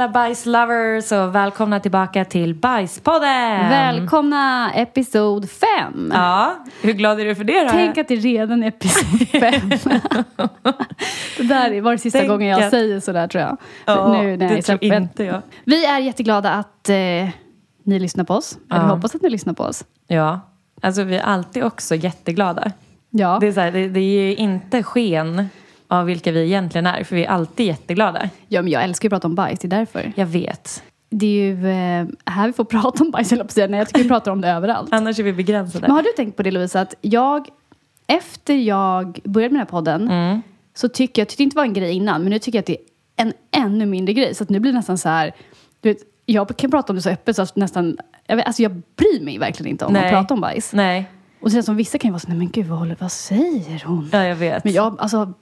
alla bajslovers och välkomna tillbaka till Bajspodden! Välkomna episod fem. Ja, hur glad är du för det då? Tänk att det redan är episod fem. det där var det sista Tänk gången jag att- säger sådär tror jag. Ja, nu när jag det är tror inte jag. Vi är jätteglada att eh, ni lyssnar på oss. Eller Ja. hoppas att ni lyssnar på oss. Ja, alltså vi är alltid också jätteglada. Ja. Det är, så här, det, det är ju inte sken av vilka vi egentligen är, för vi är alltid jätteglada. ja, men jag älskar ju att prata om bajs, det är därför. Jag vet. Det är ju eh, här vi får prata om bajs, höll jag att tycker vi pratar om det överallt. Annars är vi begränsade. Men har du tänkt på det Lovisa, att jag, efter jag började med den här podden, Mm. så tycker jag, tyckte inte det var en grej innan, men nu tycker jag att det är en ännu mindre grej. Så att nu blir det nästan så här, du vet, jag kan prata om det så öppet så att nästan, jag, vet, alltså jag bryr mig verkligen inte om att Nej. prata om bajs. Nej, Och känns som vissa kan ju vara så, nej men gud vad, håller, vad säger hon? ja jag vet. Men jag alltså,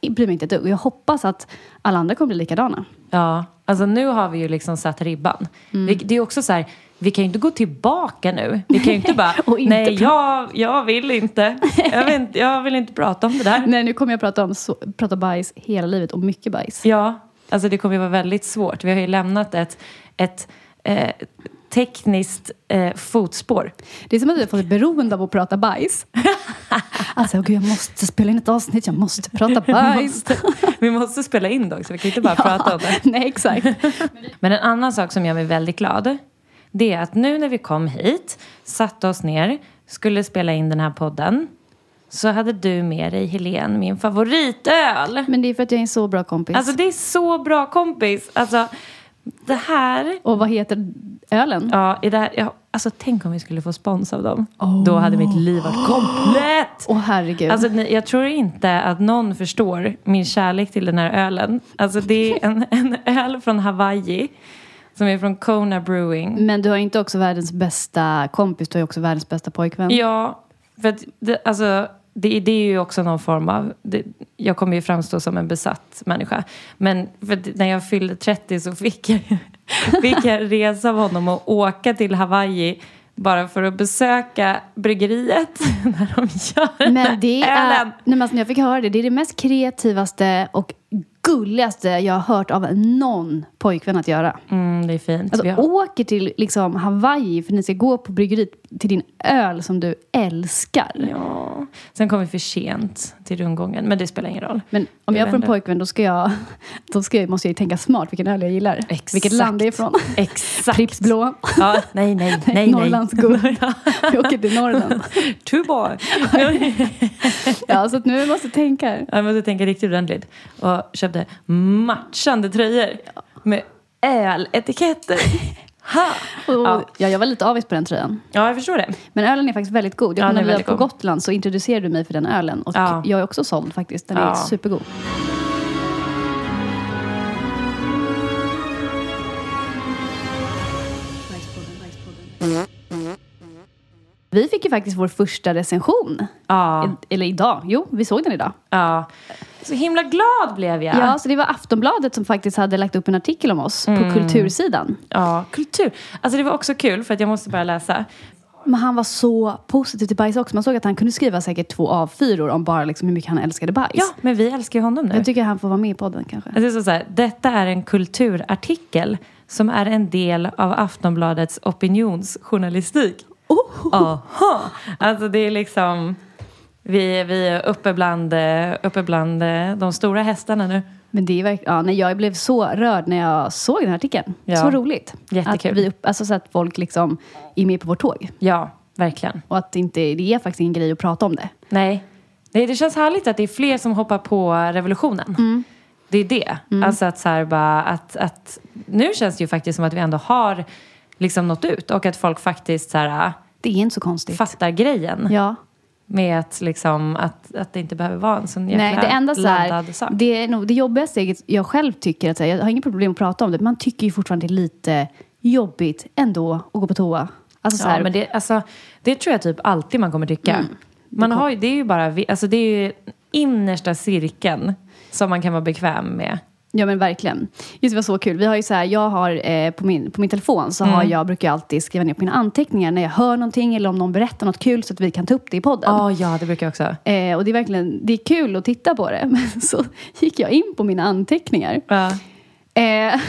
bryr mig inte ett dugg. Och jag hoppas att alla andra kommer bli likadana. Ja, alltså nu har vi ju liksom satt ribban. Mm. Vi, det är också så här, vi kan ju inte gå tillbaka nu. Vi kan ju inte bara, inte nej jag, jag vill inte. Jag vill inte, jag vill inte prata om det där. Nej, nu kommer jag prata om så, prata bajs hela livet och mycket bajs. Ja, alltså det kommer ju vara väldigt svårt. Vi har ju lämnat ett, ett eh, tekniskt eh, fotspår. Det är som att vi har fått ett beroende av att prata bajs. alltså, gud, jag måste spela in ett avsnitt, jag måste prata bajs. Vi måste spela in det också, vi kan inte bara prata om det. Nej, exakt. Men en annan sak som gör mig väldigt glad, det är att nu när vi kom hit, satte oss ner, skulle spela in den här podden, så hade du med dig Helen, min favoritöl. Men det är för att jag är en så bra kompis. Alltså det är så bra kompis. Alltså det här och vad heter ölen? Ja, i det här, ja, alltså tänk om vi skulle få spons av dem. Då hade mitt liv varit komplett! Åh herregud. Alltså, ni- jag tror inte att någon förstår min kärlek till den här ölen. Alltså, det är en, en öl från Hawaii som är från Kona Brewing. Men du har inte också världens bästa kompis, du har ju också världens bästa pojkvän. Ja, för att det, alltså, det, det är ju också någon form av... Det, jag kommer ju framstå som en besatt människa. Men att när jag fyllde 30 så fick jag, fick jag resa av honom och åka till Hawaii bara för att besöka bryggeriet när de gör Men det är, ölen. nej, men alltså, när jag fick höra det, det är det mest kreativaste och gulligaste jag har hört av någon pojkvän att göra. Mm, det är fint. Alltså har- åker till liksom, Hawaii för ni ska gå på bryggeriet till din öl som du älskar. Ja. Sen kom vi för sent till rundgången, men det spelar ingen roll. Men om Det jag får en pojkvän då, ska jag, då ska jag, måste jag ju tänka smart vilken öl jag gillar. Exakt. Vilket land det är ifrån. Exakt. Pripps blå. Ja, nej, nej, nej, nej. Norrlands guld. Vi åker till Norrland. Tuborg. Ja, så att nu måste jag tänka. Jag måste tänka riktigt ordentligt. Och köpte matchande tröjor med öletiketter. Ja. ja, jag var lite avis på den tröjan. ja, jag förstår det. Men ölen är faktiskt väldigt god. Jag Ja, kommer väldigt på god. Gotland så introducerade du mig för den ölen. Och Ja. jag är också såld faktiskt. Den är supergod. Vi fick ju faktiskt vår första recension. Ja. Eller idag. Jo, vi såg den idag. ja. Så himla glad blev jag. Ja, så det var Aftonbladet som faktiskt hade lagt upp en artikel om oss Mm. på kultursidan. Ja, kultur. Alltså det var också kul för att jag måste bara läsa. Men han var så positiv till bajs också. Man såg att han kunde skriva säkert två A4 om bara liksom hur mycket han älskade bajs. Ja, men vi älskar ju honom nu. Jag tycker han får vara med i podden kanske. Det är så här, detta är en kulturartikel som är en del av Aftonbladets opinionsjournalistik. Oh. Aha. Alltså det är liksom, vi, vi är uppe bland, eh, uppe bland eh, de stora hästarna nu. Men det är ja, nej, jag blev så rörd när jag såg den här artikeln. Ja. Så roligt. Jättekul. Att, vi upp, alltså, så att folk liksom är med på vårt tåg. Ja, verkligen. Och att det, inte, det är faktiskt ingen grej att prata om det. Nej, det, det känns härligt att det är fler som hoppar på revolutionen. Mm. Det är det. Alltså att så här bara att, att nu känns det ju faktiskt som att vi ändå har liksom nått ut och att folk faktiskt så här, Det är inte så konstigt. fattar grejen. Ja. Med att, liksom, att, att det inte behöver vara en sån jäkla Nej, det enda så här, sak. det är nog det jobbiga steget jag själv tycker, att här, jag har inget problem att prata om det, man tycker ju fortfarande det är lite jobbigt ändå att gå på toa. Alltså så ja, här, men det, alltså, det tror jag typ alltid man kommer tycka. Man har, det är ju bara alltså, det är ju innersta cirkeln som man kan vara bekväm med. Ja men verkligen. Just det var så kul. Vi har ju så här, jag har eh, på, min, på min telefon så har jag, brukar jag alltid skriva ner på mina anteckningar när jag hör någonting eller om någon berättar något kul så att vi kan ta upp det i podden. Ja, ja, det brukar jag också. Eh, och det är verkligen det är kul att titta på det. Men så gick jag in på mina anteckningar. Ja. Eh,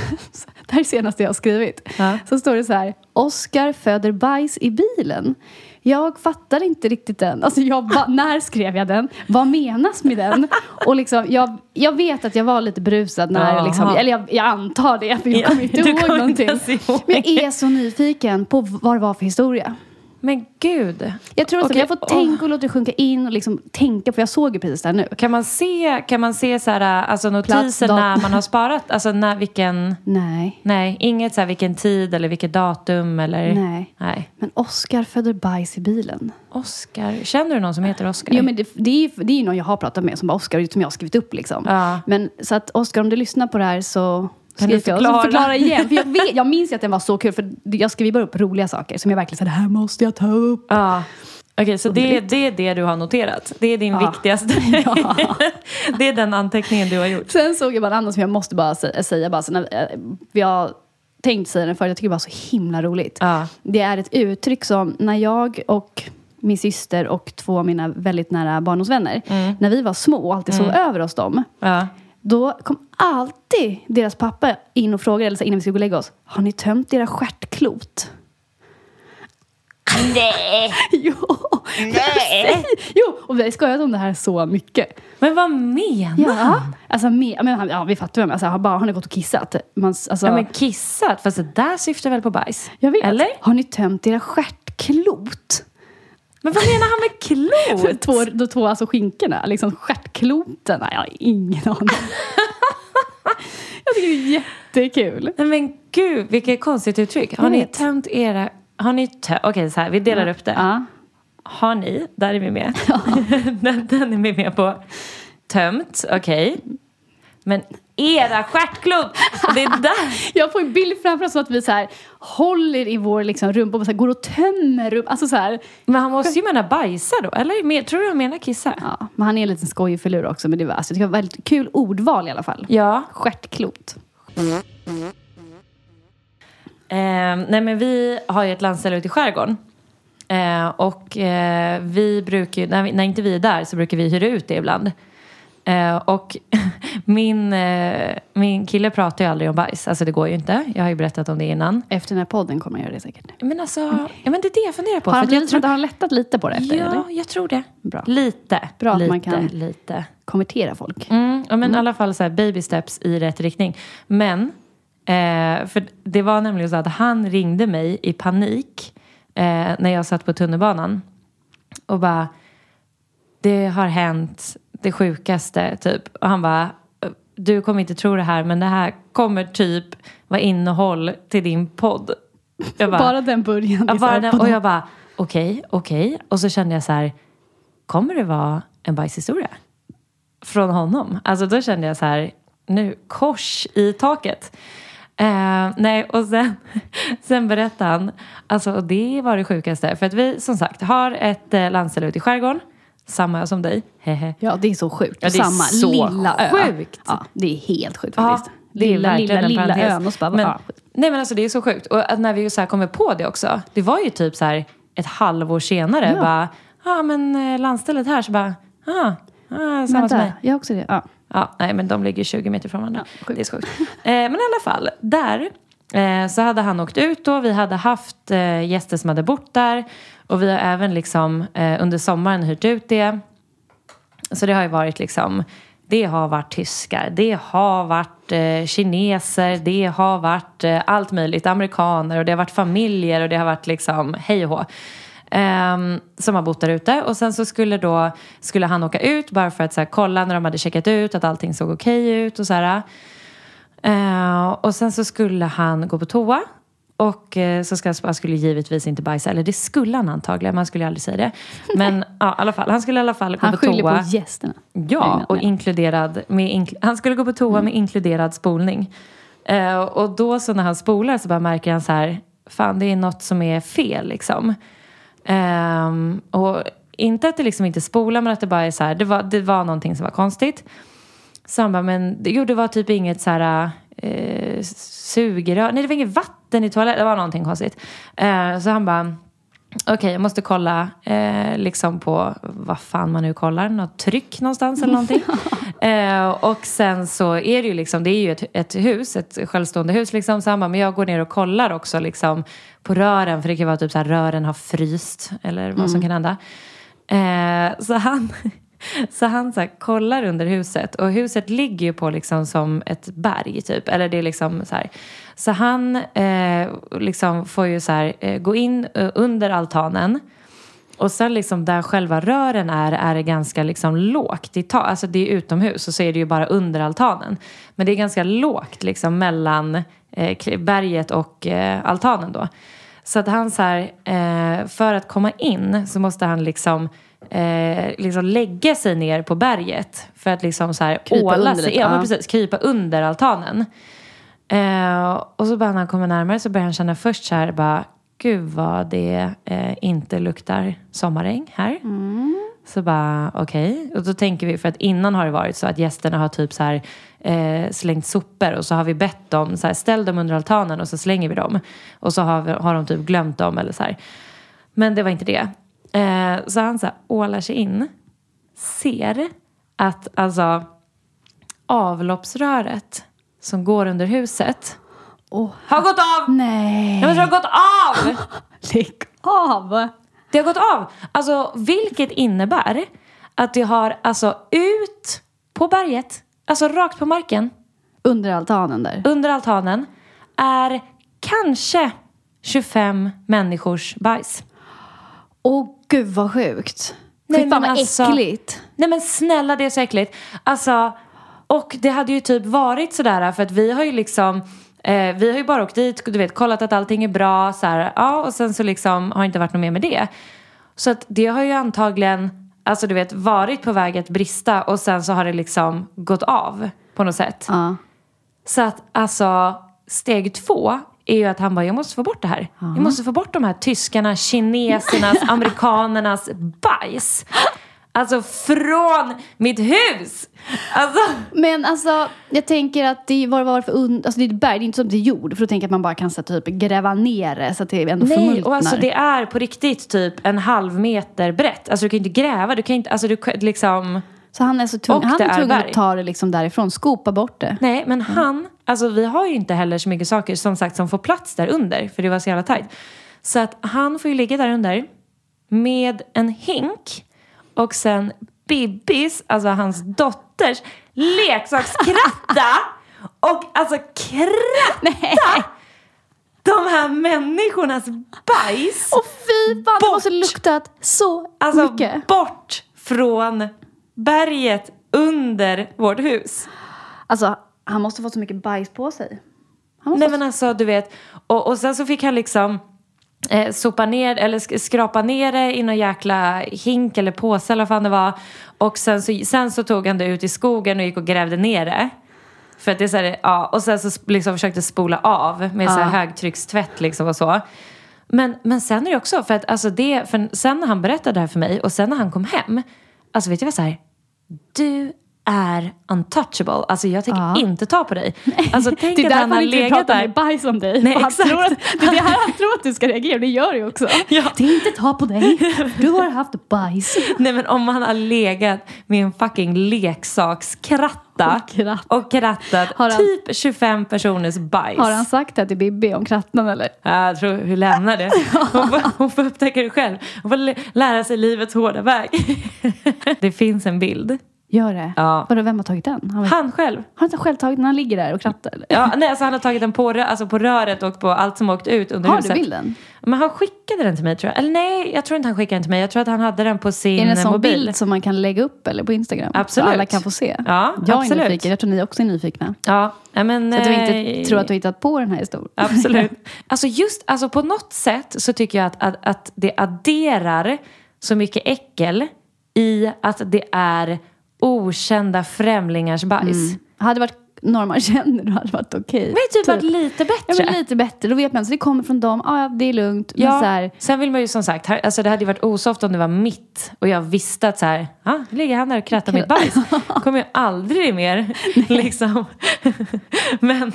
det här är senaste jag har skrivit. Ja. Så står det så här. Oscar föder bajs i bilen. Jag fattar inte riktigt den. Alltså jag, va, när skrev jag den? Vad menas med den? Och liksom, jag, jag vet att jag var lite berusad när, liksom, eller jag, jag antar det för jag Ja, kommer inte ihåg någonting. Men jag är så nyfiken på vad det var för historia. Men gud. Jag tror att Okej, jag får tänka och låta det sjunka in och liksom tänka, för jag såg ju precis där nu. Kan man se, kan man se så här, alltså notiser när man har sparat? Alltså när, vilken... Nej. Nej, inget så här vilken tid eller vilket datum eller... Nej. Nej. Men Oscar föder bajs i bilen. Oscar. Känner du någon som heter Oscar? Jo, men det, det, är ju det är ju någon jag har pratat med som bara Oscar, som jag har skrivit upp liksom. Ja. Men så att Oscar, om du lyssnar på det här så Kan du till oss. förklara? förklara igen. För jag, vet, jag minns ju att den var så kul, för jag skrev bara upp roliga saker som jag verkligen sa, det här måste jag ta upp. Ja. Okej, så det, det är det du har noterat? Det är din Ja. viktigaste... det är den anteckningen du har gjort? Sen såg jag bara en annan som jag måste bara säga, bara, så när, eh, vi har tänkt säga den förut, jag tycker det var så himla roligt. Ja. Det är ett uttryck som när jag och min syster och två av mina väldigt nära barndomsvänner, när vi var små och alltid sov över hos dem, Ja. Då kom alltid deras pappa in och frågade, eller så innan vi skulle gå och lägga oss, har ni tömt era stjärtklot? Nej! jo! Nej! Jo, och vi har skojat om det här så mycket. Men vad menar Ja, han? alltså, me, men, han- ja vi fattar vem, alltså, han bara, har ni gått och kissat? Man, alltså, Ja, men kissat? Fast det där syftar väl på bajs? jag vet. Eller? Har ni tömt era stjärtklot? Men vad menar han med klot? Två, de två alltså skinkorna, liksom stjärtkloten. Jag har ingen aning. jag tycker det är jättekul. Nej, men gud, vilket konstigt uttryck. Har ni tömt era... Har ni tö- Okej, så här, vi delar upp det. Ja. Har ni, där är vi med. den, den är vi med på. Tömt, okej. Men era stjärtklot! Det är där. Jag får en bild framför oss så att vi så här, håller i vår liksom, rumpa och så här, går och tömmer rumpa. Alltså så här, Men han måste ju mena bajsa då, eller? Tror du han menar kissa? ja, men han är en liten skojig filur också. Men det var, alltså, det var väldigt kul ordval i alla fall. Ja. Stjärtklot. Eh, nej men vi har ju ett landställe ute i skärgården. Eh, och eh, vi brukar ju, när, vi, när inte vi är där så brukar vi hyra ut det ibland. Eh, och min, eh, min kille pratar ju aldrig om bajs. Alltså det går ju inte. Jag har ju berättat om det innan. Efter den här podden kommer jag göra det säkert. Men alltså, ja, men det är det jag funderar på. Har han, för att jag blivit, har han lättat lite på det efter? ja, eller? jag tror det. Bra. Lite. Bra att lite, man kan- Lite. Konvertera folk. Mm, ja, men i alla fall så här baby steps i rätt riktning. Men, eh, för det var nämligen så att han ringde mig i panik eh, när jag satt på tunnelbanan. Och bara, det har hänt det sjukaste typ. Och han bara, du kommer inte tro det här men det här kommer typ vara innehåll till din podd. Jag Bara den början. Ja, bara den, och jag bara, okej, okej. Och så kände jag så här, kommer det vara en bajshistoria? Från honom. Alltså då kände jag så här, nu, kors i taket. Eh, nej, och sen, sen berättade han, alltså det var det sjukaste, för att vi som sagt har ett eh, landställe ute i skärgården, samma som dig, hehe. Ja, det är så sjukt. Ja, det är Samma så lilla ö. sjukt. Ja, det är helt sjukt Ja, faktiskt. det är lilla, verkligen lilla, lilla ön och så bara, men, ja. Nej men alltså det är så sjukt. Och att när vi så här kommer på det också. Det var ju typ så här ett halvår senare. Ja. Bara, ja ah, men eh, landstället här så bara, ah, ah samma som mig. Vänta, jag har också det. Ja. Ja, nej men de ligger 20 meter från varandra. Ja, det är så sjukt. Eh, men i alla fall, där eh, så hade han åkt ut då. Vi hade haft eh, gäster som hade bott där. Och vi har även liksom eh, under sommaren hyrt ut det. Så det har ju varit liksom, det har varit tyskar, det har varit eh, kineser, det har varit eh, allt möjligt, amerikaner och det har varit familjer och det har varit liksom hej och hå. Um, som har bott där ute och sen så skulle då skulle han åka ut bara för att så här, kolla när de hade checkat ut att allting såg okej ut och så här. Uh, och sen så skulle han gå på toa och eh, så ska, han skulle givetvis inte bajsa, eller det skulle han antagligen, man skulle ju aldrig säga det. Men ja, i alla fall, han skulle i alla fall gå Han på skyller toa. på gästerna. Ja, och inkluderad med inkl- han skulle gå på toa med inkluderad spolning. Eh, och då så när han spolar så bara märker han så här, fan det är något som är fel liksom. Ehm, och inte att det liksom inte spolar men att det bara är så här, det var, det var någonting som var konstigt. Så han bara, men jo det var typ inget så här eh, sugrör, nej det var inget vatten i toaletten, det var någonting konstigt. Eh, så han bara, okej jag måste kolla eh, liksom på vad fan man nu kollar, något tryck någonstans eller någonting. eh, och sen så är det ju liksom, det är ju ett, ett hus, ett självstående hus liksom. Så han bara, men jag går ner och kollar också liksom på rören, för det kan vara typ så här rören har fryst eller vad som kan hända. Eh, så han, så han så här, kollar under huset och huset ligger ju på liksom som ett berg typ. Eller det är liksom så här. Så han eh, liksom får ju så här, eh, gå in eh, under altanen. Och sen liksom där själva rören är, är det ganska liksom lågt i tak. Alltså det är utomhus och så är det ju bara under altanen. Men det är ganska lågt liksom mellan eh, berget och eh, altanen då. Så att han så här, eh, för att komma in så måste han liksom, eh, liksom lägga sig ner på berget. För att liksom så här Krypa åla under sig, ja, men precis, krypa under altanen. Eh, och så bara när han kommer närmare så börjar han känna först så här bara, gud vad det eh, inte luktar sommaräng här. Så bara okej. Och då tänker vi, för att innan har det varit så att gästerna har typ så här eh, slängt sopor och så har vi bett dem, så här, ställ dem under altanen och så slänger vi dem. Och så har, vi, har de typ glömt dem eller så här. Men det var inte det. Eh, så han så här ålar sig in, ser att alltså avloppsröret som går under huset Åh, har gått av! nej. Nej, det har gått av! Lägg av! Det har gått av. Alltså, vilket innebär att det har alltså ut på berget, alltså rakt på marken, Under altanen där. under altanen, är kanske 25 människors bajs. Åh gud vad sjukt. Nej, Fy fan men vad alltså- äckligt. Nej men snälla det är så äckligt. Alltså, och det hade ju typ varit sådär för att vi har ju liksom eh, vi har ju bara åkt dit, du vet, kollat att allting är bra, så här, ja, och sen så liksom har inte varit något mer med det. Så att det har ju antagligen, alltså du vet, varit på väg att brista och sen så har det liksom gått av på något sätt. Ja. Så att alltså, steg två är ju att han bara, jag måste få bort det här. Jag måste få bort de här tyskarna, kinesernas, amerikanernas bajs. Alltså från mitt hus! Alltså, Men alltså, jag tänker att det var var för und- alltså det är ett berg, det är inte som det är jord. För då tänker jag att man bara kan så, typ, gräva ner det så att det ändå nej, förmultnar. och alltså det är på riktigt typ en halv meter brett. Alltså du kan inte gräva, du kan inte, alltså du liksom... Så han är så tvungen, han är tvungen att ta det liksom därifrån, skopa bort det. Nej, men han, alltså vi har ju inte heller så mycket saker som sagt som får plats där under, för det var så jävla tajt. Så att han får ju ligga där under med en hink och sen Bibbis, alltså hans dotters, leksakskratta och alltså kratta de här människornas bajs Åh fy fan, det måste luktat så alltså mycket. bort från berget under vårt hus. Alltså, han måste få så mycket bajs på sig. Nej men alltså du vet, och, och sen så fick han liksom eh, sopa ner, eller sk- skrapa ner det i någon jäkla hink eller påse eller vad fan det var. Och sen så, sen så tog han det ut i skogen och gick och grävde ner det. För att det är så här, ja, och sen så liksom försökte spola av med så här högtryckstvätt liksom och så. Men, men sen är det också, för att alltså det, för sen när han berättade det här för mig och sen när han kom hem, alltså vet du vad så här, du är untouchable. Alltså jag tänker Ja. inte ta på dig. Alltså tänk det är därför han inte vill prata där. med bajs om dig. Nej, han tror att, det är det här han tror att du ska reagera det gör du också. Ja. Inte ta på dig, du har haft bajs. Nej men om han har legat med en fucking leksakskratta Och kratt. och krattat han- typ 25 personers bajs. Har han sagt det till Bibi om krattan eller? Jag tror vi lämnar det. Hon får, hon får upptäcka det själv. Hon får lä- lära sig livets hårda väg. Det finns en bild. Gör det? Ja. Vadå, vem har tagit den? Han, har Han själv. han inte själv tagit när han ligger där och krattar? Ja, nej, alltså han har tagit den på, alltså på röret och på allt som åkt ut under Har huset. du bilden? Men han skickade den till mig tror jag. Eller nej, jag tror inte han skickade den till mig. Jag tror att han hade den på sin Är det en sån mobil. bild som man kan lägga upp eller på Instagram? Absolut. Så alla kan få se? Ja, jag absolut. är nyfiken, jag tror ni också är nyfikna. Ja, men... Så att du eh, inte tror att du har hittat på den här historien. Absolut. Alltså just, alltså på något sätt så tycker jag att, att, att det adderar så mycket äckel i att det är okända främlingars bajs. Mm. Hade varit några man känner då hade varit okej. Men det typ varit lite Ja, bättre. men lite bättre. Då vet man att det kommer från dem. Ah, ja, det är lugnt. Men Ja, så här, sen vill man ju som sagt, här, alltså det hade ju varit osoft om det var mitt och jag visste att så här, ah, ligger han där och krattar mitt bajs. Kommer jag aldrig mer liksom. men,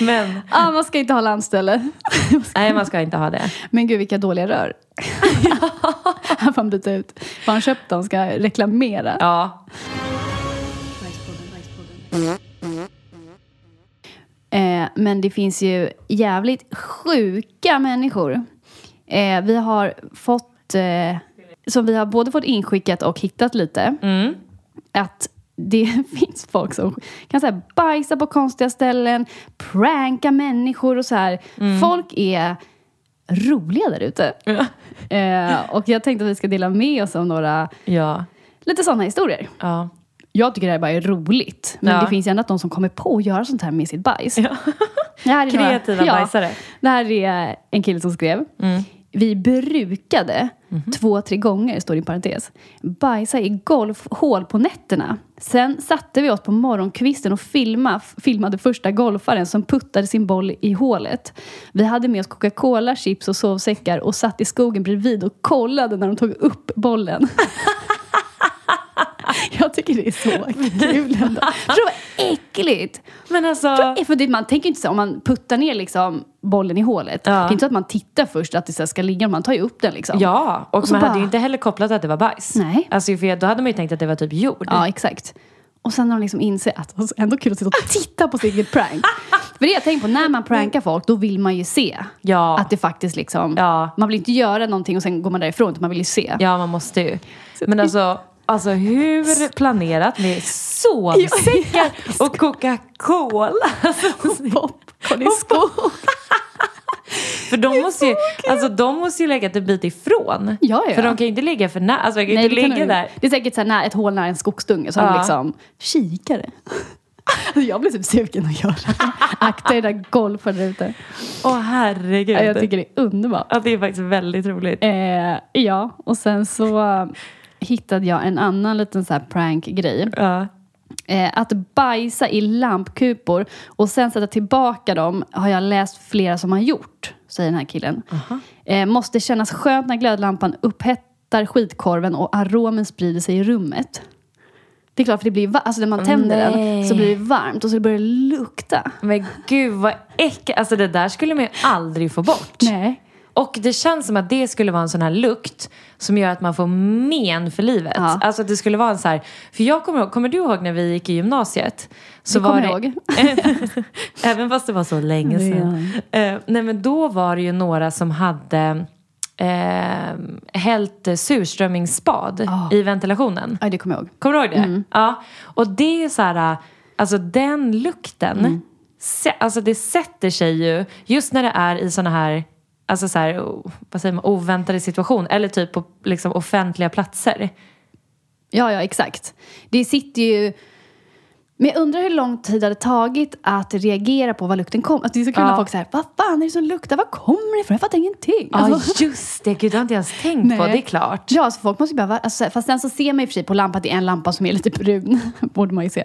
men, ah, man ska inte ha landställe. nej man ska inte ha det. Men gud vilka dåliga rör. Här får han byta ut. Vad han köpt dem ska reklamera. Ja, Eh, men det finns ju jävligt sjuka människor. Eh, vi har fått, eh, som vi har både fått inskickat och hittat lite, att det finns folk som kan så här, bajsa på konstiga ställen, pranka människor och så här. Folk är roliga där ute. Eh, och jag tänkte att vi ska dela med oss av några ja, lite sådana historier. ja. Jag tycker det här bara är roligt. Men Ja. det finns ju ändå de som kommer på att göra sånt här med sitt bajs. Det här är Kreativa bajsare. Det här är en kille som skrev. Vi brukade två, tre gånger, står det i parentes, bajsa i golfhål på nätterna. Sen satte vi oss på morgonkvisten och filma, filmade första golfaren som puttade sin boll i hålet. Vi hade med oss Coca-Cola, chips och sovsäckar och satt i skogen bredvid och kollade när de tog upp bollen. Jag tycker det är så kul ändå. Det var äckligt. Men alltså... För det, man tänker inte så, om man puttar ner liksom bollen i hålet. Ja. Det är inte så att man tittar först att det så ska ligga, man tar ju upp den liksom. Ja, och, Och man bara- hade ju inte heller kopplat att det var bajs. Nej. Alltså, för då hade man ju tänkt att det var typ jord. Ja, exakt. Och sen när de liksom inser att var ändå kul att sitta och titta på sitt eget prank. För det jag tänker på, när man prankar folk, då vill man ju se. Ja. Att det faktiskt liksom, Ja. man vill inte göra någonting och sen går man därifrån, utan man vill ju se. Ja, man måste ju. Men alltså, alltså hur planerat med sovsäckar och Coca-Cola? Alltså, Popcorn i skål. för de måste, ju, alltså, de måste ju lägga ett bit ifrån. Ja, ja. För de kan ju inte ligga för nära. Alltså, Nej, inte ligga där. det är säkert så här, när, ett hål nära en skogsdunge, så Ja. liksom kikare. Alltså, jag blir typ sugen att göra det. Akta er där golfen där ute. Åh herregud. Ja, jag tycker det är underbart. att det är faktiskt väldigt roligt. Eh, ja, och sen så hittade jag en annan liten så här prank-grej. Ja. Eh, att bajsa i lampkupor och sen sätta tillbaka dem har jag läst flera som har gjort, säger den här killen. Eh, måste kännas skönt när glödlampan upphettar skitkorven och aromen sprider sig i rummet. Det är klart, för det blir alltså när man tänder den Nej. så blir det varmt och så börjar det lukta. Men gud vad äckligt. Alltså det där skulle man ju aldrig få bort. Nej. Och det känns som att det skulle vara en sån här lukt som gör att man får men för livet. Ja. Alltså det skulle vara en så här, för jag kommer ihåg, kommer du ihåg när vi gick i gymnasiet? Så Det kommer var jag det, Även fast det var så länge sedan. Eh, nej men då var det ju några som hade eh, hällt surströmmingsspad i ventilationen. Ja, det kommer jag ihåg. Kommer du ihåg det? Mm. Ja. Och det är så här, alltså den lukten, Mm. se, alltså det sätter sig ju just när det är i såna här, alltså så här, vad säger man, oväntade situationer eller typ på liksom offentliga platser. Ja, ja, exakt. Det sitter ju... Men jag undrar hur lång tid det hade tagit att reagera på vad lukten kom. Alltså det är så kul Ja. när folk säger vad fan är det som luktar? Var kommer det ifrån? Jag fattar ingenting. Ja, Alltså, just det. Gud, det har inte ens tänkt på. Nej. Det är klart. ja, så folk måste ju vara- Alltså, fast sen så ser man i och för sig på lampan att det är en lampa som är lite brun. Borde man ju se.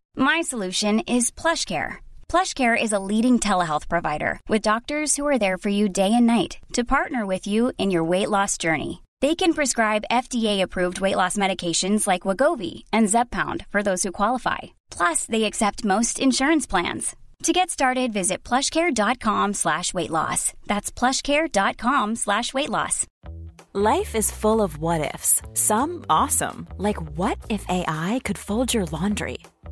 My solution is PlushCare. PlushCare is a leading telehealth provider with doctors who are there for you day and night to partner with you in your weight loss journey. They can prescribe FDA-approved weight loss medications like Wagovi and Zepbound for those who qualify. Plus, they accept most insurance plans. To get started, visit plushcare.com slash weight loss. That's plushcare.com slash weight loss. Life is full of what ifs. Some awesome, like what if AI could fold your laundry?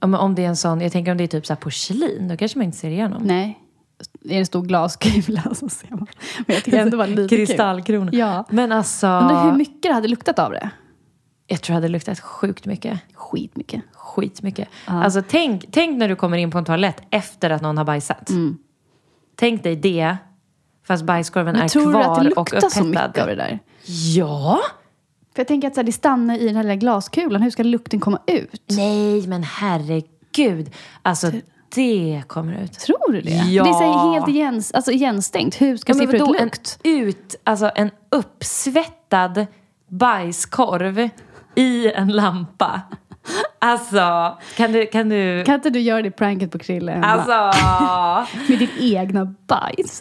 om, om det är en sån, jag tänker om det är typ så här porslin, då kanske man inte ser igenom. Nej. Det är en stor glaskula så ser man. Men jag tycker ändå det var lite Kristallkrona. kul. Ja. Men alltså, Undrar hur mycket det hade luktat av det. jag tror det hade luktat sjukt mycket. Skitmycket. Skitmycket. Alltså tänk, tänk när du kommer in på en toalett efter att någon har bajsat. Mm. Tänk dig det, fast bajskorven Men är tror du att det kvar och luktar så mycket av det där? Ja! För jag tänker att så här, det stannar i den här lilla glaskulan. Hur ska lukten komma ut? Nej, men herregud. Alltså, det kommer ut. Tror du det? Ja. Det är så här helt igen, alltså igenstängt. Hur ska Ja, vadå, ut en, lukt? ut, alltså en uppsvettad bajskorv i en lampa. Alltså, kan du... Kan du Kan inte du göra det pranket på Krille alltså, Med ditt egna bajs.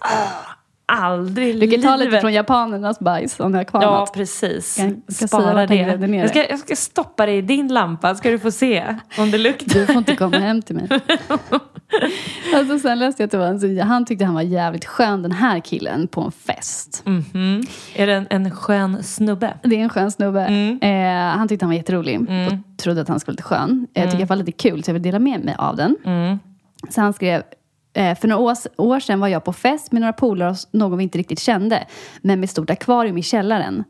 Aldrig Du kan ta lite livet. från japanernas bajs om du har kvar Ja, något. precis. Jag ska säga Spara vart det. jag Jag ska, det. jag ska stoppa dig i din lampa, ska du få se om det luktar. Du får inte komma hem till mig. alltså, sen läste jag att det var han tyckte han var jävligt skön den här killen på en fest. Mhm. Är det en, en skön snubbe? Det är en skön snubbe. Mm. Eh, han tyckte han var jätterolig och trodde att han skulle vara lite skön. Jag tycker det var lite kul så jag vill dela med mig av den. Mm. Så han skrev för några år, sedan var jag på fest med några polare och någon vi inte riktigt kände. Men med stort akvarium i källaren.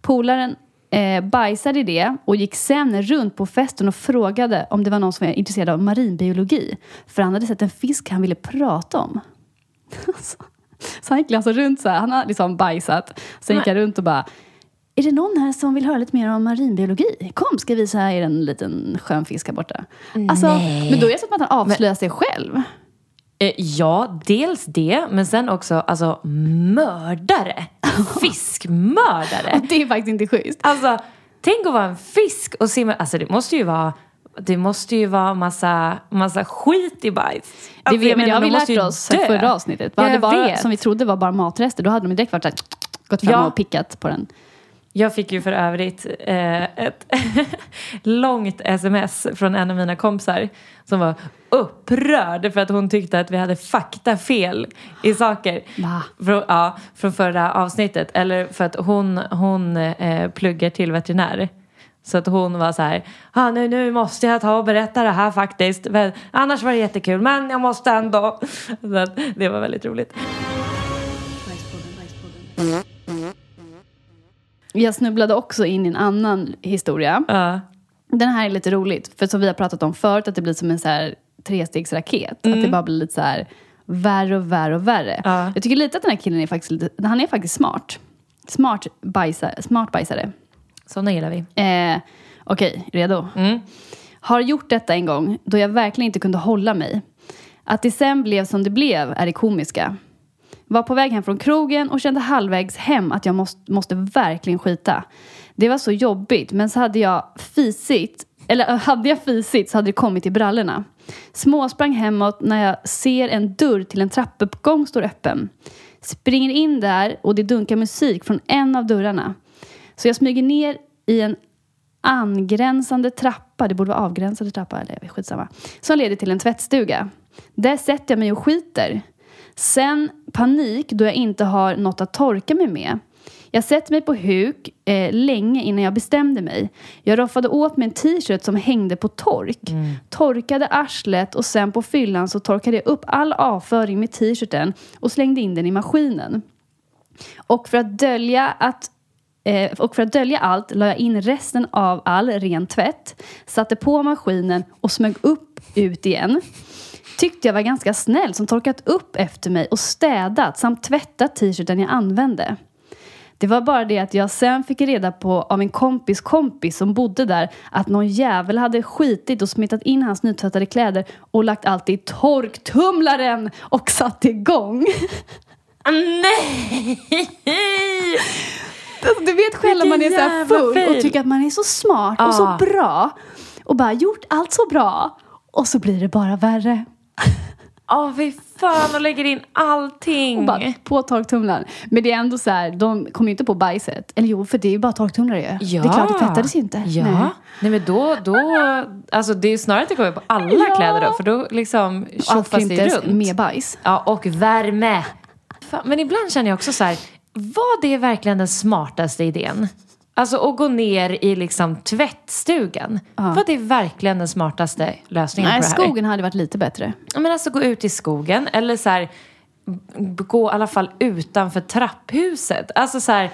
Polaren eh, bajsade i det och gick sen runt på festen och frågade om det var någon som var intresserad av marinbiologi. För han hade sett en fisk han ville prata om. Så han gick alltså runt så här, han hade liksom bajsat. Sen gick han runt och bara är det någon här som vill höra lite mer om marinbiologi? Kom, ska jag visa er en liten skön fisk här borta. Alltså, men då är det som att han avslöjar sig själv. Eh, ja, dels det, men sen också alltså mördare. Fiskmördare. Det är faktiskt inte schysst. Alltså, tänk att vara en fisk och simma. Alltså det måste ju vara det måste ju vara massa, massa skit i bajs. Det, Alltså, jag men det har vi lärt oss dö. förra avsnittet. Ja, hade jag bara, som vi trodde var bara matrester. Då hade de direkt varit så här, gått fram Ja. och pickat på den. Jag fick ju för övrigt eh, ett långt sms från en av mina kompisar som var upprörd för att hon tyckte att vi hade faktafel i saker. Va? Från, ja, från förra avsnittet. Eller för att hon, hon eh, pluggar till veterinär. Så att hon var så här, ah, nu, nu måste jag ta och berätta det här faktiskt. Men, annars var det jättekul, men jag måste ändå. Så att, det var väldigt roligt. Jag snubblade också in i en annan historia. Ja. Den här är lite roligt, för som vi har pratat om förut, att det blir som en så här trestegsraket. Att det bara blir lite så här värre och värre och värre. Mm. Ja. Jag tycker lite att den här killen är faktiskt lite, han är faktiskt smart. Smart bajsare. Smart bajsare. Sådana gillar vi. Eh, Okej, redo? Mm. Har gjort detta en gång då jag verkligen inte kunde hålla mig. Att det sen blev som det blev är det komiska. Var på väg hem från krogen och kände halvvägs hem att jag måste, måste verkligen skita. Det var så jobbigt, men så hade jag fisit, eller eh, hade jag fisit så hade det kommit i brallorna. Småsprang hemåt när jag ser en dörr till en trappuppgång står öppen. Springer in där och det dunkar musik från en av dörrarna. Så jag smyger ner i en angränsande trappa, det borde vara avgränsande trappa, eller skitsamma, som leder till en tvättstuga. Där sätter jag mig och skiter. Sen panik då jag inte har något att torka mig med. Jag sätter mig på huk eh, länge innan jag bestämde mig. Jag roffade åt mig en t-shirt som hängde på tork. Torkade arslet och sen på fyllan så torkade jag upp all avföring med t-shirten och slängde in den i maskinen. Och för att dölja att Eh, och för att dölja allt la jag in resten av all ren tvätt, satte på maskinen och smög upp ut igen. Tyckte jag var ganska snäll som torkat upp efter mig och städat samt tvättat t-shirten jag använde. Det var bara det att jag sen fick reda på av en kompis kompis som bodde där att någon jävel hade skitit och smittat in hans nytvättade kläder och lagt allt i torktumlaren och satt igång. Nej! Alltså, du vet själv när man är så full och tycker att man är så smart och så bra och bara gjort allt så bra och så blir det bara värre. Åh, fy fan, och lägger in allting. Och bara på torktumlaren. Men det är ändå så här, de kommer ju inte på bajset. Eller jo, för det är ju bara torktumlare ju. Det är klart, det tvättades ju inte. Ja. Nej. Nej. men då, då, alltså det är snarare att det kommer på alla Ja. kläder då. För då liksom tjoffas det runt. med bajs. Ja, och värme. Fan, men ibland känner jag också så här, var det verkligen den smartaste idén? Alltså att gå ner i liksom tvättstugan. Var det verkligen den smartaste lösningen Nej, på det här? skogen hade varit lite bättre. Ja, men alltså gå ut i skogen eller så här, gå i alla fall utanför trapphuset. Alltså så här,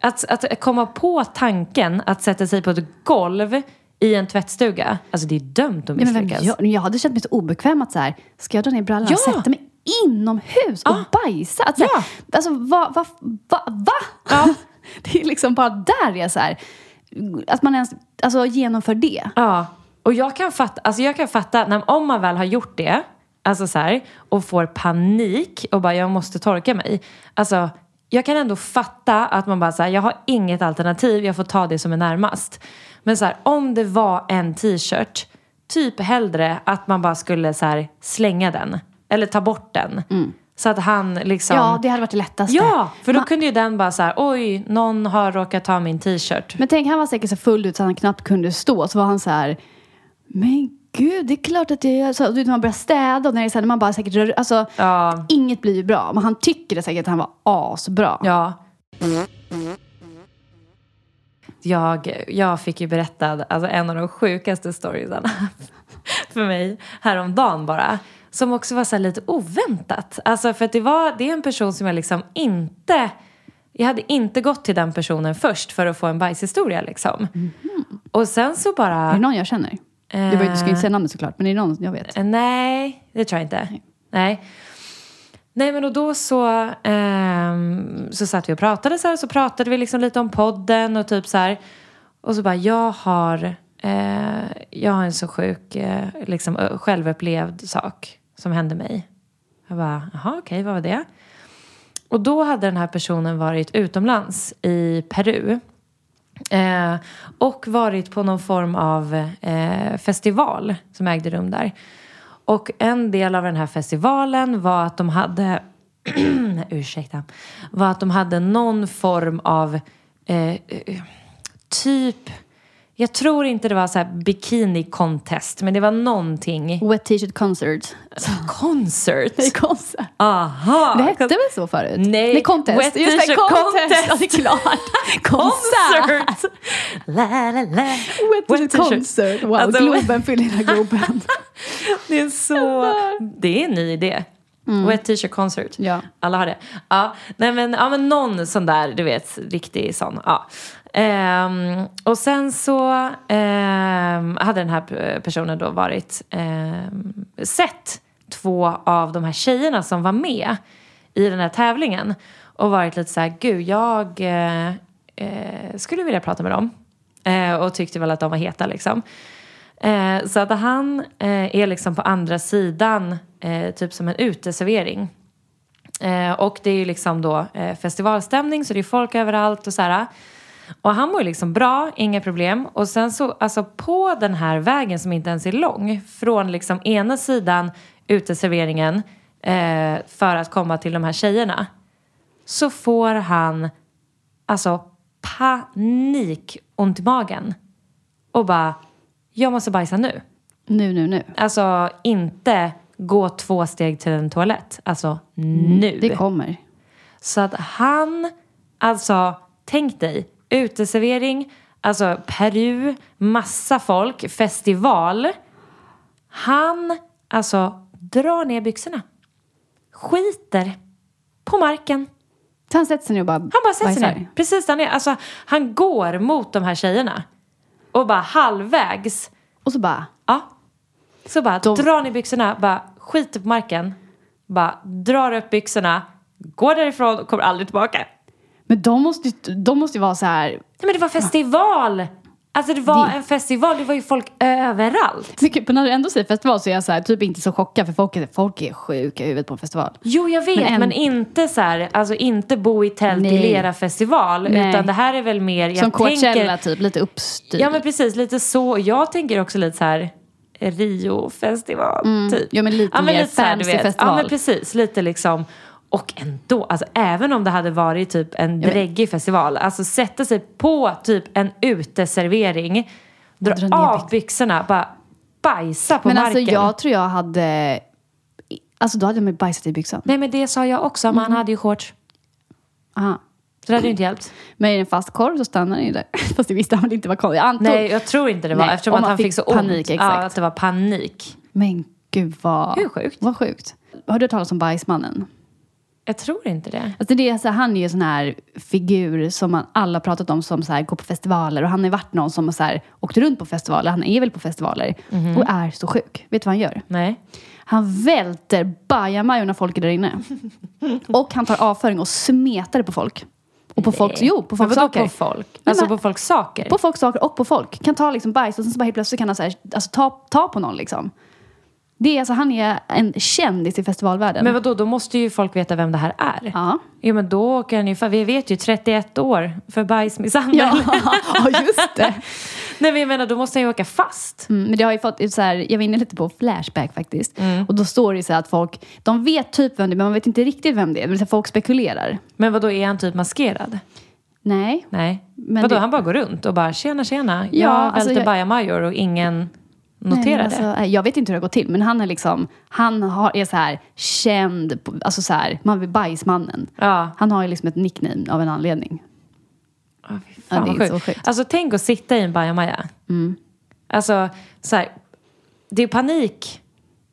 att, att komma på tanken att sätta sig på ett golv i en tvättstuga. Alltså det är dömt att Ja, misslyckas. jag, jag hade känt mig så obekväm att så här, ska jag dra ner brallorna och Ja. sätta mig inomhus och bajsa? Att, så här, Ja. Alltså, va, va, va, va? Ja. Det är liksom bara där jag så här, att man ens alltså, genomför det. Ja, och jag kan fatta, alltså jag kan fatta när, om man väl har gjort det, alltså så här, och får panik och bara jag måste torka mig. Alltså, jag kan ändå fatta att man bara säger jag har inget alternativ, jag får ta det som är närmast. Men så här, om det var en t-shirt, typ hellre att man bara skulle så här, slänga den. Eller ta bort den. Så att han liksom... Ja, det hade varit det lättaste. Ja, för då Man- kunde ju den bara så här, oj, någon har råkat ta min t-shirt. Men tänk, han var säkert så full ut så han knappt kunde stå. Så var han så här, men gud, det är klart att det är så. Du vet, man börjar städa och när, det är så här, man bara säkert rör, alltså, Ja. inget blir ju bra. Men han tycker det säkert att han var asbra. Ja. Jag, jag fick ju berättad alltså en av de sjukaste storiesarna för mig häromdagen bara. Som också var så lite oväntat. Alltså för att det, var, det är en person som jag liksom inte... Jag hade inte gått till den personen först för att få en bajshistoria liksom. Och sen så bara... Är det någon jag känner? Var, ju- du ska inte säga namnet såklart, men är det någon jag vet? Eh, Nej, det tror jag inte. Nej. Nej, men och då så, ehm, så satt vi och pratade så här. Så pratade vi liksom lite om podden och typ så här. Och så bara, jag har, eh, jag har en så sjuk, eh, liksom självupplevd sak som hände mig. Jag bara, jaha okej, vad var det? Och då hade den här personen varit utomlands i Peru. Eh, och varit på någon form av eh, festival som ägde rum där. Och en del av den här festivalen var att de hade, ursäkta, var att de hade någon form av eh, eh, typ, jag tror inte det var så här bikini contest, men det var någonting. Wet t-shirt concert. Concert? Det är konsert. Aha! Det hette väl så förut? Nej, Nej contest. Wet Just t-shirt contest. contest. Ja, det är klart. Concert! La, la, la. Wet t-shirt concert. Wow, Alltså, Globen fyller hela Globen. Det är så... Det är en ny idé. Wet t-shirt concert. Ja. Alla har det. Ja, nej men, ja, men någon sån där, du vet, riktig sån. Ja. Um, och sen så um, hade den här personen då varit um, sett två av de här tjejerna som var med i den här tävlingen och varit lite så här, gud, jag uh, uh, skulle vilja prata med dem. uh, och tyckte väl att de var heta liksom. Så att han är liksom på andra sidan, typ som en uteservering. Och det är ju liksom då festivalstämning så det är folk överallt och så här. Och han mår liksom bra, inga problem. Och sen så, alltså på den här vägen som inte ens är lång, från liksom ena sidan uteserveringen eh, för att komma till de här tjejerna, så får han alltså panik ont i magen. Och bara, jag måste bajsa nu. Nu, nu, nu. Alltså inte gå två steg till en toalett. Alltså nu. Det kommer. Så att han, alltså tänk dig, uteservering, alltså Peru, massa folk, festival. Han, alltså drar ner byxorna. Skiter på marken. Så han sätter sig ner och bara Han bara sätter sig ner. Precis där ner. Alltså han går mot de här tjejerna. Och bara halvvägs Och så bara, Ja. Så bara De- drar ner byxorna, bara skiter på marken. Bara drar upp byxorna, går därifrån och kommer aldrig tillbaka. Men de måste ju, de måste ju vara så här, Nej men det var festival! Alltså det var Det- en festival, det var ju folk överallt. Men när du ändå säger festival så är jag så här, typ inte så chockad för folk är, folk är sjuka i huvudet på en festival. Jo jag vet, Men men, en- inte så här, alltså inte bo i tält i Nej. Lera festival. Nej. Utan det här är väl mer, jag Som Coachella tänker, typ, lite uppstyrt. Ja men precis, lite så. Jag tänker också lite så här Rio-festival typ. Ja, men lite mer så här, du fancy vet. festival. Ja men precis, lite liksom. Och ändå, alltså även om det hade varit typ en men- dräggig festival, alltså sätta sig på typ en uteservering, dra, dra av byx- byxorna, bara bajsa på men marken. alltså jag tror jag hade, alltså då hade jag bajsat i byxan. Nej men det sa jag också, men han hade ju shorts. Aha. Så det hade ju inte hjälpt. Men i en fast korv så stannar den ju där. Fast det visste han väl inte var konstigt. Jag antog. Nej, jag tror inte det var Nej, eftersom om att man han fick, fick så panik, ont. exakt. Ja, att det var panik. Men gud vad... Hur sjukt? Vad sjukt. Har du hört talas om Bajsmannen? Jag tror inte det. Alltså det är så här, han är ju en sån här figur som man alla pratat om som så här, går på festivaler. Och han har varit någon som har så här, åkt runt på festivaler. Han är väl på festivaler. Mhm. Och är så sjuk. Vet du vad han gör? Nej. Han välter bajamajor när folk är där inne. och han tar avföring och smetar det på folk. Och på folks, jo, på folks saker. på folk? Alltså på folks saker? På folks saker och på folk. Kan ta liksom bajs och sen så bara helt plötsligt kan han så här, alltså, ta, ta på någon liksom. Det är alltså, han är en kändis i festivalvärlden. Men vadå, då måste ju folk veta vem det här är. Ja. Jo men då åker han ju, för vi vet ju 31 år för bajsmisshandel. Ja, ja, just det. Nej men jag menar, då måste han ju åka fast. Mm, men det har ju fått, så här, jag var inne lite på Flashback faktiskt. Mm. Och då står det ju så här att folk, de vet typ vem det är men man vet inte riktigt vem det är. Men så här, folk spekulerar. Men vadå, är han typ maskerad? Nej. Nej. Men vadå, det- han bara går runt och bara tjena tjena, jag Ja, välter alltså jag- bajamajor och ingen Nej, men alltså, det. nej, Jag vet inte hur det har gått till, men han är liksom, han har, är så här känd, alltså så här, man vill bajsmannen. Ja. Han har ju liksom ett nickname av en anledning. Oh, fy Ja, fan det är så sjukt. Mm. Alltså tänk att sitta i en bajamaja. Alltså, så här, det är panik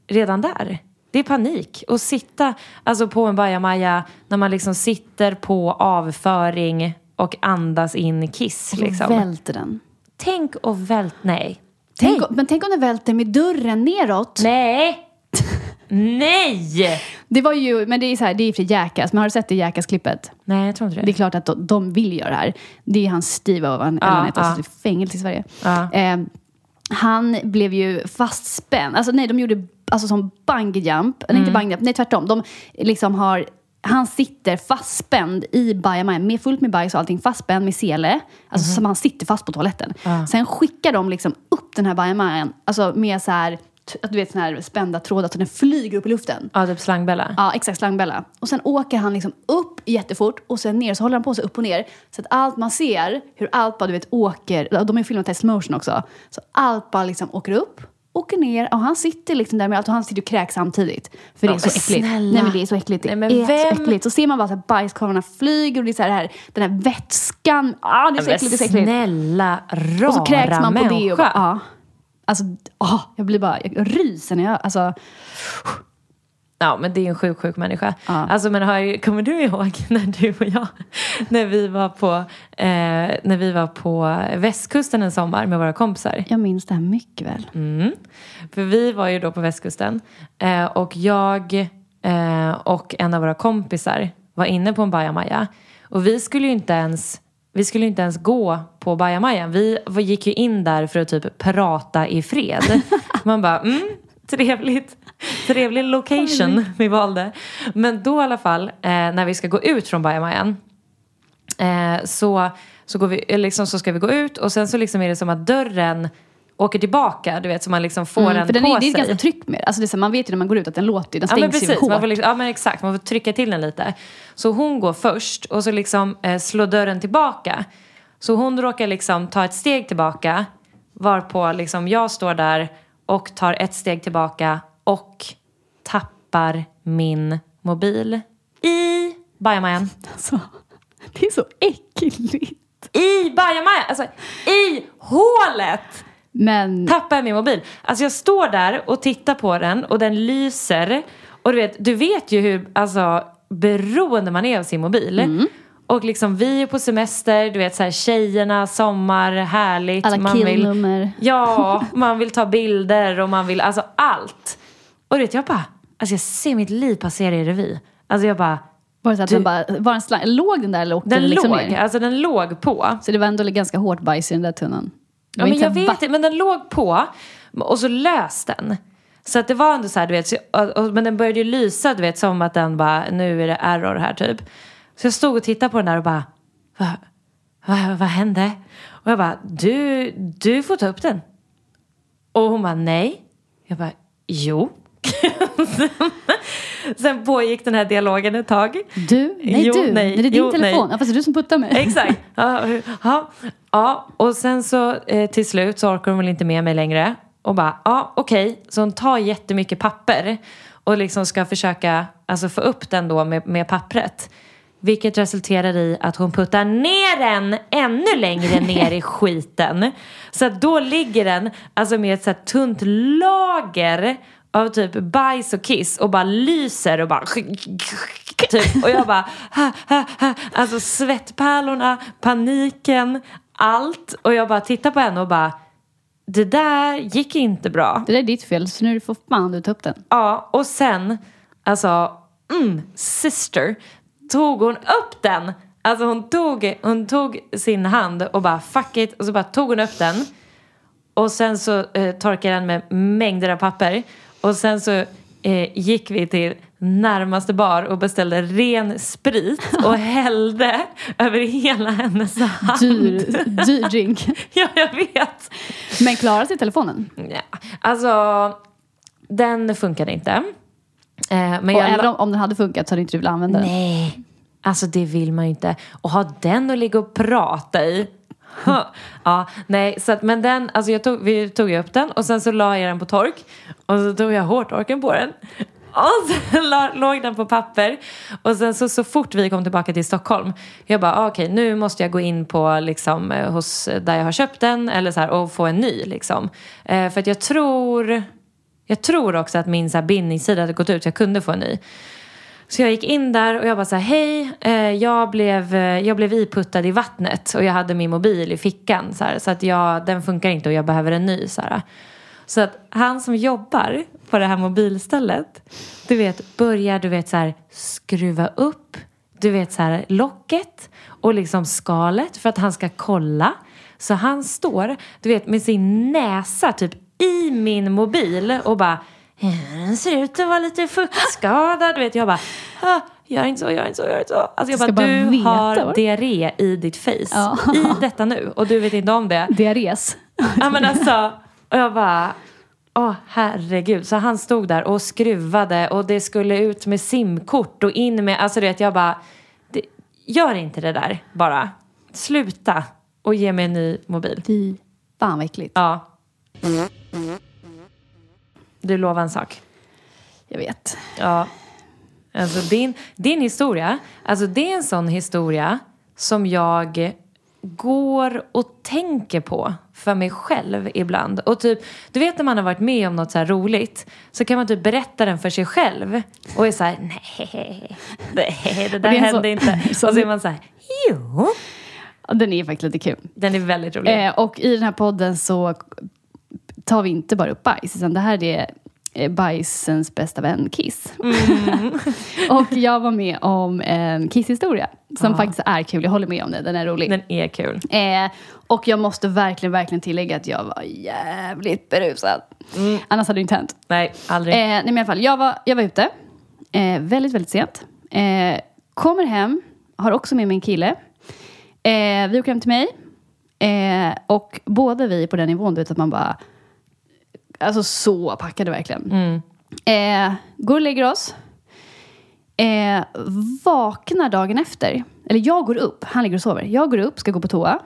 redan där. Det är panik. att sitta alltså, på en bajamaja när man liksom sitter på avföring och andas in kiss. Och Liksom. välter den. Tänk och vält... Nej. Tänk, om- men tänk om den välter med dörren neråt. Nej! Nej! Det var ju, men det är så här, det är för Jackass. Men har du sett det Jackass-klippet? Nej, jag tror inte det. Det är klart att de, de vill göra det här. Det är hans Steve Owen, Ja, eller han heter, ja. alltså, i fängelse i Sverige. Ja. Eh, han blev ju fastspänd. Alltså nej, de gjorde alltså som bungee jump. Eller inte bungee jump, nej tvärtom. De liksom har han sitter fastspänd i bajamajan, med fullt med bajs och allting, fastspänd med sele. Alltså som han sitter fast på toaletten. Sen skickar de liksom upp den här bajamajan, alltså med så här, att du vet sån här spända trådar så den flyger upp i luften. Ja, typ slangbella. Ja, exakt. Slangbella. Och sen åker han liksom upp jättefort och sen ner. Så håller han på sig upp och ner. Så att allt man ser, hur allt bara du vet åker. De har ju filmat i slow motion också. Så allt bara liksom åker upp, åker ner. Och han sitter liksom där med allt och han sitter och kräks samtidigt. För det är så äckligt. snälla. Nej men det är så äckligt. Det Nej, men är vem- så äckligt. Så ser man bara så här bajskorvarna flyger och det är så här, det den här vätskan. Ah, det är så Men äckligt, det är så äckligt. snälla, rara Och så kräks man på människa. det och bara, ja. Alltså, ah, jag blir bara, jag ryser när jag, alltså. Ja, men det är en sjuk, sjuk människa. Ja. Alltså, men har, kommer du ihåg när du och jag, när vi var på, eh, när vi var på västkusten en sommar med våra kompisar? Jag minns det här mycket väl. Mm. För vi var ju då på västkusten eh, och jag eh, och en av våra kompisar var inne på en bajamaja. Och vi skulle ju inte ens, vi skulle inte ens gå på bajamajan. Vi gick ju in där för att typ prata i fred. Man bara, mm, trevligt. Trevlig location vi valde. Men då i alla fall, eh, när vi ska gå ut från bajamajan eh, så, så, går vi, eller liksom, så ska vi gå ut och sen så liksom är det som att dörren åker tillbaka. Du vet, så man liksom får Mm, den för den på är, det är sig. ganska tryck med alltså det. är så, Man vet ju när man går ut att den låter, den Ja men stängs ju precis, hårt. man får liksom, ja men exakt, man får trycka till den lite. Så hon går först och så liksom eh, slår dörren tillbaka. Så hon råkar liksom ta ett steg tillbaka varpå liksom jag står där och tar ett steg tillbaka och tappar min mobil i bajamajan. Alltså, det är så äckligt. I bajamajan! Alltså i hålet! Men tappar jag min mobil. Alltså jag står där och tittar på den och den lyser. Och du vet, du vet ju hur alltså, beroende man är av sin mobil. Mm. Och liksom vi är på semester, du vet så här tjejerna, sommar, härligt. alla man vill, killnummer. Ja, man vill ta bilder och man vill, alltså allt. Och du vet, jag bara, alltså jag ser mitt liv passera i revy. Alltså jag bara, Var det så att Du- den bara, var den slang, låg den där eller åkte den den liksom låg, ner? alltså den låg på. Så det var ändå ganska hårt bajs i den där tunnan? Ja, men jag vet inte, men den låg på och så lös den. Så att det var ändå så här, du vet, så, och, och, men den började ju lysa, du vet, som att den bara, nu är det error här typ. Så jag stod och tittade på den där och bara, vad va, vad hände? Och jag bara, du, du får ta upp den. Och hon bara, nej. Jag bara, jo. Sen pågick den här dialogen ett tag. Du? Nej Jo, du. nej, Nej, det är din jo, telefon. nej. Ja, fast det är du som puttar mig. Exakt. Ja, ja, ja. Och sen så eh, till slut så orkar hon väl inte med mig längre. Och bara, ja okej. Så hon tar jättemycket papper. Och liksom ska försöka alltså, få upp den då med, med pappret. Vilket resulterar i att hon puttar ner den ännu längre ner i skiten. Så att då ligger den alltså med ett så här tunt lager av typ bajs och kiss och bara lyser och bara typ. Och jag bara ha, ha, ha. alltså svettpärlorna, paniken, allt. Och jag bara tittar på henne och bara det där gick inte bra. Det där är ditt fel, så nu får fan du ta upp den. Ja, och sen, alltså, mm, sister, tog hon upp den. Alltså hon tog, hon tog sin hand och bara fuck it, och så bara tog hon upp den. Och sen så eh, torkade den med mängder av papper. Och sen så eh, gick vi till närmaste bar och beställde ren sprit och hällde över hela hennes hand. Dyr, dyr drink. Ja, jag vet. Men klarar sig telefonen? Ja, alltså, den funkade inte. Eh, men och jag även om, om den hade funkat så hade inte du velat använda den? Nej, alltså det vill man ju inte. Och ha den att ligga och prata i. Ja, nej, så att, men den, alltså jag tog, vi tog upp den och sen så la jag den på tork och så tog jag hårtorken på den. Och sen la, låg den på papper. Och sen så, så fort vi kom tillbaka till Stockholm, jag bara ah, okej nu måste jag gå in på liksom eh, hos där jag har köpt den eller så här, och få en ny liksom. Eh, för att jag tror, jag tror också att min så här, bindningstid hade gått ut så jag kunde få en ny. Så jag gick in där och jag bara så här, hej, eh, jag, blev, eh, jag blev iputtad i vattnet och jag hade min mobil i fickan så, här, så att jag, den funkar inte och jag behöver en ny. Så, här. så att han som jobbar på det här mobilstället, du vet, börjar du vet så här skruva upp, du vet så här locket och liksom skalet för att han ska kolla. Så han står, du vet, med sin näsa typ i min mobil och bara "Ja, den ser ut att vara lite fuktskadad. Du vet, jag bara, "Ah, gör inte så, gör inte så, gör inte så. Alltså jag bara, bara du veta, har diarré i ditt face. Ja. I detta nu. Och du vet inte om det. Diarrés. Ja men alltså, och jag bara, åh herregud. Så han stod där och skruvade och det skulle ut med simkort och in med, alltså du vet jag bara, det, gör inte det där bara. Sluta och ge mig en ny mobil. Fy fan vad äckligt. Ja. Du lovar en sak. Jag vet. Ja. Alltså din, din historia, alltså det är en sån historia som jag går och tänker på för mig själv ibland. Och typ, du vet när man har varit med om något så här roligt så kan man typ berätta den för sig själv och är så här, nej, nej det där det hände så- inte. så- och så är man så här, jo. Den är faktiskt lite kul. Den är väldigt rolig. Eh, och i den här podden så tar vi inte bara upp bajs, utan det här är eh, bajsens bästa vän, Kiss. och jag var med om en Kiss-historia som faktiskt är kul. Jag håller med om det, den är rolig. Den är kul. Eh, och jag måste verkligen, verkligen tillägga att jag var jävligt berusad. Annars hade det inte hänt. Nej, aldrig. Eh, nej, men i alla fall, jag var, jag var ute eh, väldigt, väldigt sent. Eh, kommer hem, har också med mig en kille. Eh, vi åker hem till mig. Och båda vi är på den nivån, du vet att man bara... Alltså så packade verkligen. Eh, går och lägger oss. Eh, vaknar dagen efter. Eller jag går upp, han ligger och sover. Jag går upp, ska gå på toa.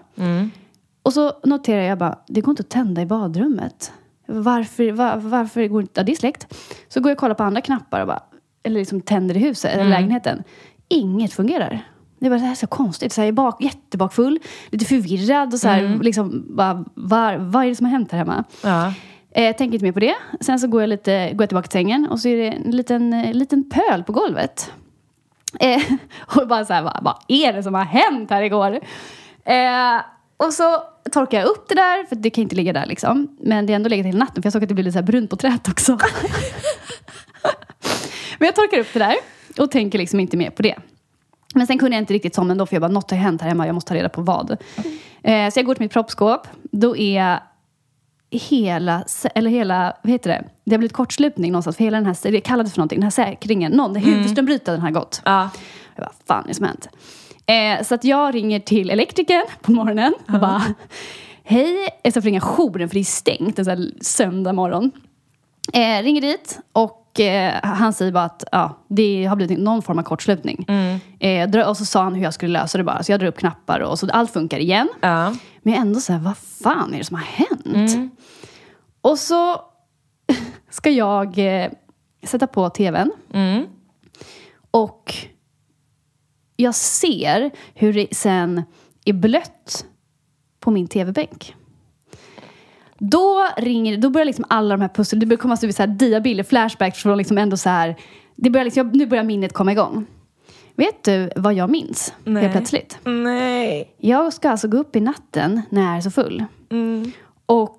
Och så noterar jag bara, det går inte att tända i badrummet. Varför, var, varför går inte... Ja, det är släckt. Så går jag och kollar på andra knappar och bara, eller liksom tänder i huset, eller lägenheten. Inget fungerar. Det är här är så konstigt. Så här, jag är bak, jättebakfull, lite förvirrad och så här, liksom, bara, var, vad är det som har hänt här hemma? Ja. Eh, tänker inte mer på det. Sen så går jag, lite, går jag tillbaka till sängen och så är det en liten, eh, liten pöl på golvet. Eh, och bara så här, vad, vad är det som har hänt här igår? Eh, och så torkar jag upp det där, för det kan inte ligga där liksom. Men det är ändå legat hela natten, för jag såg att det blev lite så här brunt på träet också. Men jag torkar upp det där och tänker liksom inte mer på det. Men sen kunde jag inte riktigt somna ändå, för jag bara, något har hänt här hemma, jag måste ta reda på vad. Eh, så jag går till mitt proppskåp. Då är hela, eller hela, vad heter det? Det har blivit kortslutning någonstans, för hela den här, det kallades för någonting, den här säkringen, någon, huvudströmbrytaren har gått. Ja. Jag bara, fan är det som hänt? Eh, så att jag ringer till elektrikern på morgonen och bara, hej, jag ska få ringa jouren för det är stängt en sån här söndag morgon. Eh, ringer dit och eh, han säger bara att ja, det har blivit någon form av kortslutning. Eh, dra- och så sa han hur jag skulle lösa det bara. Så jag drar upp knappar och så allt funkar igen. Ja. Men jag är ändå så här, vad fan är det som har hänt? Och så ska jag eh, sätta på tvn. Och jag ser hur det sen är blött på min tv-bänk. Då ringer då börjar liksom alla de här pussel, det börjar komma så här diabilder, flashbacks från liksom ändå så här, det börjar liksom, nu börjar minnet komma igång. Vet du vad jag minns helt plötsligt? Nej. Jag ska alltså gå upp i natten när jag är så full. Och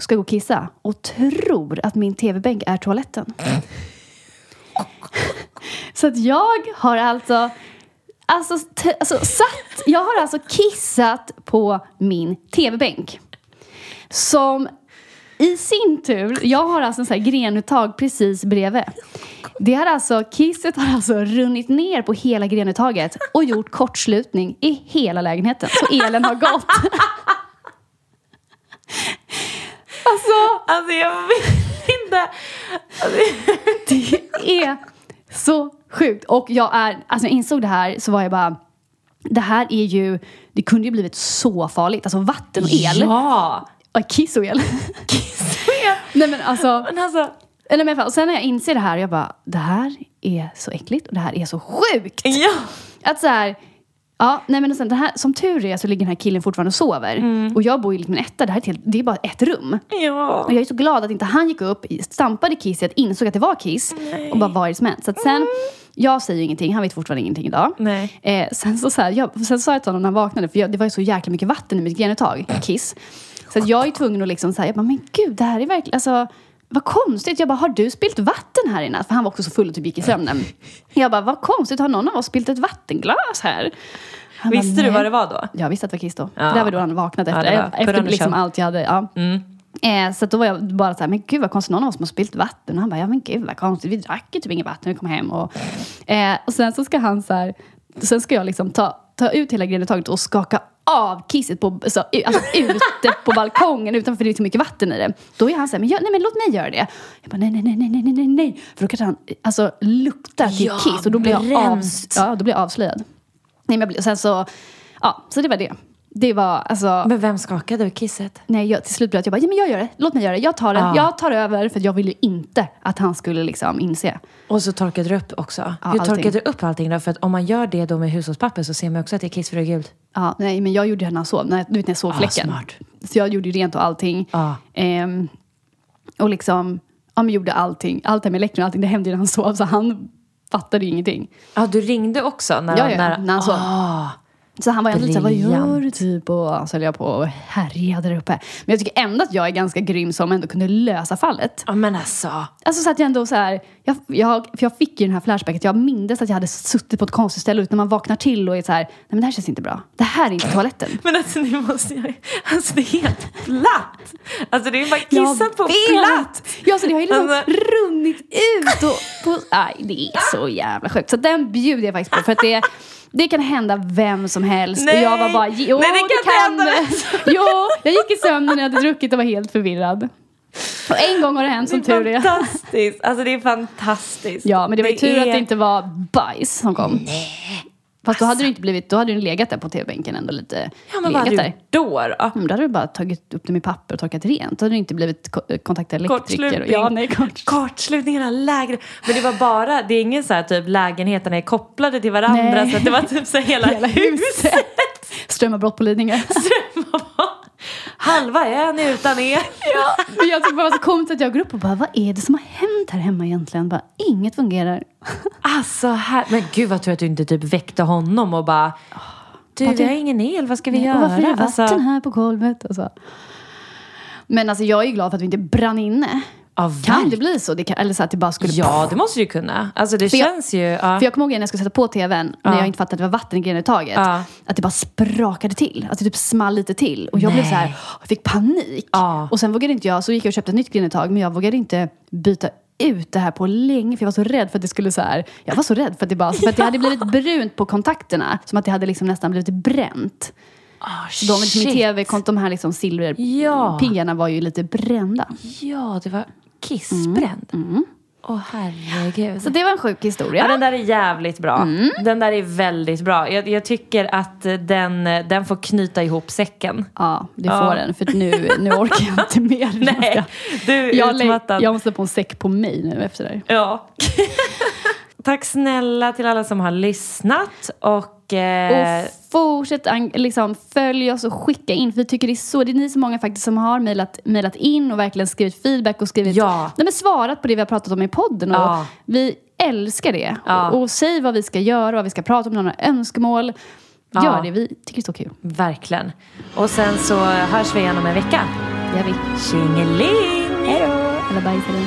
ska gå och kissa och tror att min tv-bänk är toaletten. så att jag har alltså, alltså, t- alltså satt, jag har alltså kissat på min tv-bänk. Som i sin tur, jag har alltså en sån här grenuttag precis bredvid. Det har alltså, kisset har alltså runnit ner på hela grenuttaget och gjort kortslutning i hela lägenheten. Så elen har gått. alltså, Alltså jag vill inte. Alltså, det är så sjukt. Och jag är, alltså jag insåg det här så var jag bara, det här är ju, det kunde ju blivit så farligt. Alltså vatten och el. Ja. Ja, kiss och el. Nej men alltså, Men alltså. eller men och sen när jag inser det här, jag bara, det här är så äckligt och det här är så sjukt. Ja. Att så här, ja, nej men och sen, den här, som tur är så ligger den här killen fortfarande och sover. Och jag bor i liksom en etta, det här är, helt, det är bara ett rum. Ja. Och jag är så glad att inte han gick upp, stampade kisset, insåg att det var kiss och bara vad är det som hänt? Så att sen, jag säger ju ingenting, han vet fortfarande ingenting idag. Nej. Eh, sen, så, så här, jag, sen sa jag till honom när han vaknade, för jag, det var ju så jäkla mycket vatten i mitt grenuttag, kiss. Så att jag är tvungen att liksom säga, jag bara, men gud, det här är verkligen, alltså vad konstigt. Jag bara, har du spilt vatten här inne? För han var också så full och typ gick i sömnen. Jag bara, vad konstigt, har någon av oss spilt ett vattenglas här? Han bara, Visste du "Nej." vad det var då? Jag visste att det var kiss då. Ja. Det där var då han vaknade Ja, efter. var efter liksom allt jag hade. Ja. Eh, så då var jag bara så här, men gud vad konstigt, någon av oss måste ha spillt vatten. Och han bara, ja men gud vad konstigt, vi drack ju typ inget vatten när vi kom hem. Och, eh, och sen så ska han så här, sen ska jag liksom ta, ta ut hela grejen i taget och skaka av kisset på, så, alltså, ute på balkongen utanför för det är så mycket vatten i det. Då är han så här, men, jag, nej, men låt mig göra det. Jag bara, nej, nej, nej, nej, nej, nej, nej. För då kanske han alltså, luktar till Ja, kiss och då blir, jag av, ja, då blir jag avslöjad. Nej, men jag blir, sen så, ja, så det var det. Det var alltså... Men vem skakade ur kisset? Nej, jag, till slut blev det jag bara, ja men jag gör det. Låt mig göra det. Jag tar det. Ja. Jag tar över. För jag ville ju inte att han skulle liksom inse. Och så torkade du upp också. Ja, Hur allting. torkade du upp allting då? För att om man gör det då med hushållspapper så ser man också att det är kissfrögult. Ja, nej, men jag gjorde det när han sov. När, du vet när jag såg Ah, fläcken. smart. Så jag gjorde ju rent och allting. Ja. Ehm, och liksom, ja men gjorde allting. Allt det här med elektron och allting, det hände ju när han sov. Så han fattade ju ingenting. Ja, du ringde också? När, Ja, ja, när, när han sov. Så han var ändå lite såhär, vad gör du typ? Och så höll jag på och härjade där uppe. Men jag tycker ändå att jag är ganska grym som ändå kunde lösa fallet. Ja, men alltså. Alltså så att jag ändå så här, jag, jag, för jag fick ju den här flashbacket, jag mindes att jag hade suttit på ett konstigt ställe och när man vaknar till och är så här, nej men det här känns inte bra. Det här är inte toaletten. Men alltså, ni måste ju... Alltså, det är helt platt. Alltså, det är bara kissat på platt. Ja, så det har ju liksom Alltså- runnit ut och... På, nej, det är så jävla sjukt. Så den bjuder jag faktiskt på. För att det, det kan hända vem som helst. Nej! Och jag var bara, jo Nej, det kan hända vem Jo, jag gick i sömnen när jag hade druckit och var helt förvirrad. Och en gång har det hänt som det är tur är. fantastiskt. Alltså, det är fantastiskt. Ja, men det var ju tur är- att det inte var bajs som kom. Fast då hade du inte blivit, då hade du legat där på tv-bänken ändå lite. Ja, men vad hade du då? då? Mm, Då hade du bara tagit upp det med papper och torkat rent. Då hade du inte blivit ko- kontakta elektriker. Kortslutning. Ja, nej, kort. Men det var bara, det är ingen så här typ lägenheterna är kopplade till varandra Nej. så det var typ så hela, Hela huset. huset. Strömavbrott på Lidingö. Halva ön är utan el. ja, jag tycker bara det var så komiskt att jag går upp och bara, vad är det som har hänt här hemma egentligen? Bara, inget fungerar. Alltså, här, men gud vad tur att du inte typ väckte honom och bara Du, vi har ingen el, vad ska vi Nej, göra? varför är det vatten Alltså, här på golvet? Och så. Men alltså jag är ju glad för att vi inte brann inne. Ja, Kan det bli så? Det kan, eller så att det bara skulle... Ja, det måste du kunna. Alltså det För jag- känns ju... Ja. För jag kommer ihåg när jag skulle sätta på tvn, när Ja. jag inte fattade att det var vatten i grejen i taget. Ja. Att det bara sprakade till. Att det typ small lite till. Och jag blev Nej. så här, jag fick panik. Ja. Och sen vågade inte jag, så gick jag och köpte ett nytt grenetag. Men jag vågade inte byta ut det här på länge. För jag var så rädd för att det skulle så här. Jag var så rädd för att det bara, för att det hade blivit brunt på kontakterna. Som att det hade liksom nästan blivit bränt. Ah, Så de, liksom, tv, de här liksom silverpiggarna Ja. var ju lite brända. Ja, det var kissbränd. Åh herregud. Så det var en sjuk historia. Ja, den där är jävligt bra. Den där är väldigt bra. Jag, jag tycker att den, den får knyta ihop säcken. Ja, det Ja. får den. För nu, nu orkar jag inte mer. Nej, du är jag, utmattad. jag måste få en säck på mig nu efter det här. Ja. Tack snälla till alla som har lyssnat. Och, eh, Och fortsätt liksom, följ oss och skicka in. För vi tycker det är så, det är ni så många faktiskt som har mejlat, mejlat in och verkligen skrivit feedback och skrivit, Ja. nej, men svarat på det vi har pratat om i podden. Och Ja. Vi älskar det. Ja. Och, och säg vad vi ska göra, vad vi ska prata om, några önskemål. Ja. Gör det, vi tycker det är så kul. verkligen. Och sen så hörs vi igen om en vecka. Det gör vi. Tjingeling! Hej då! Eller bajs eller.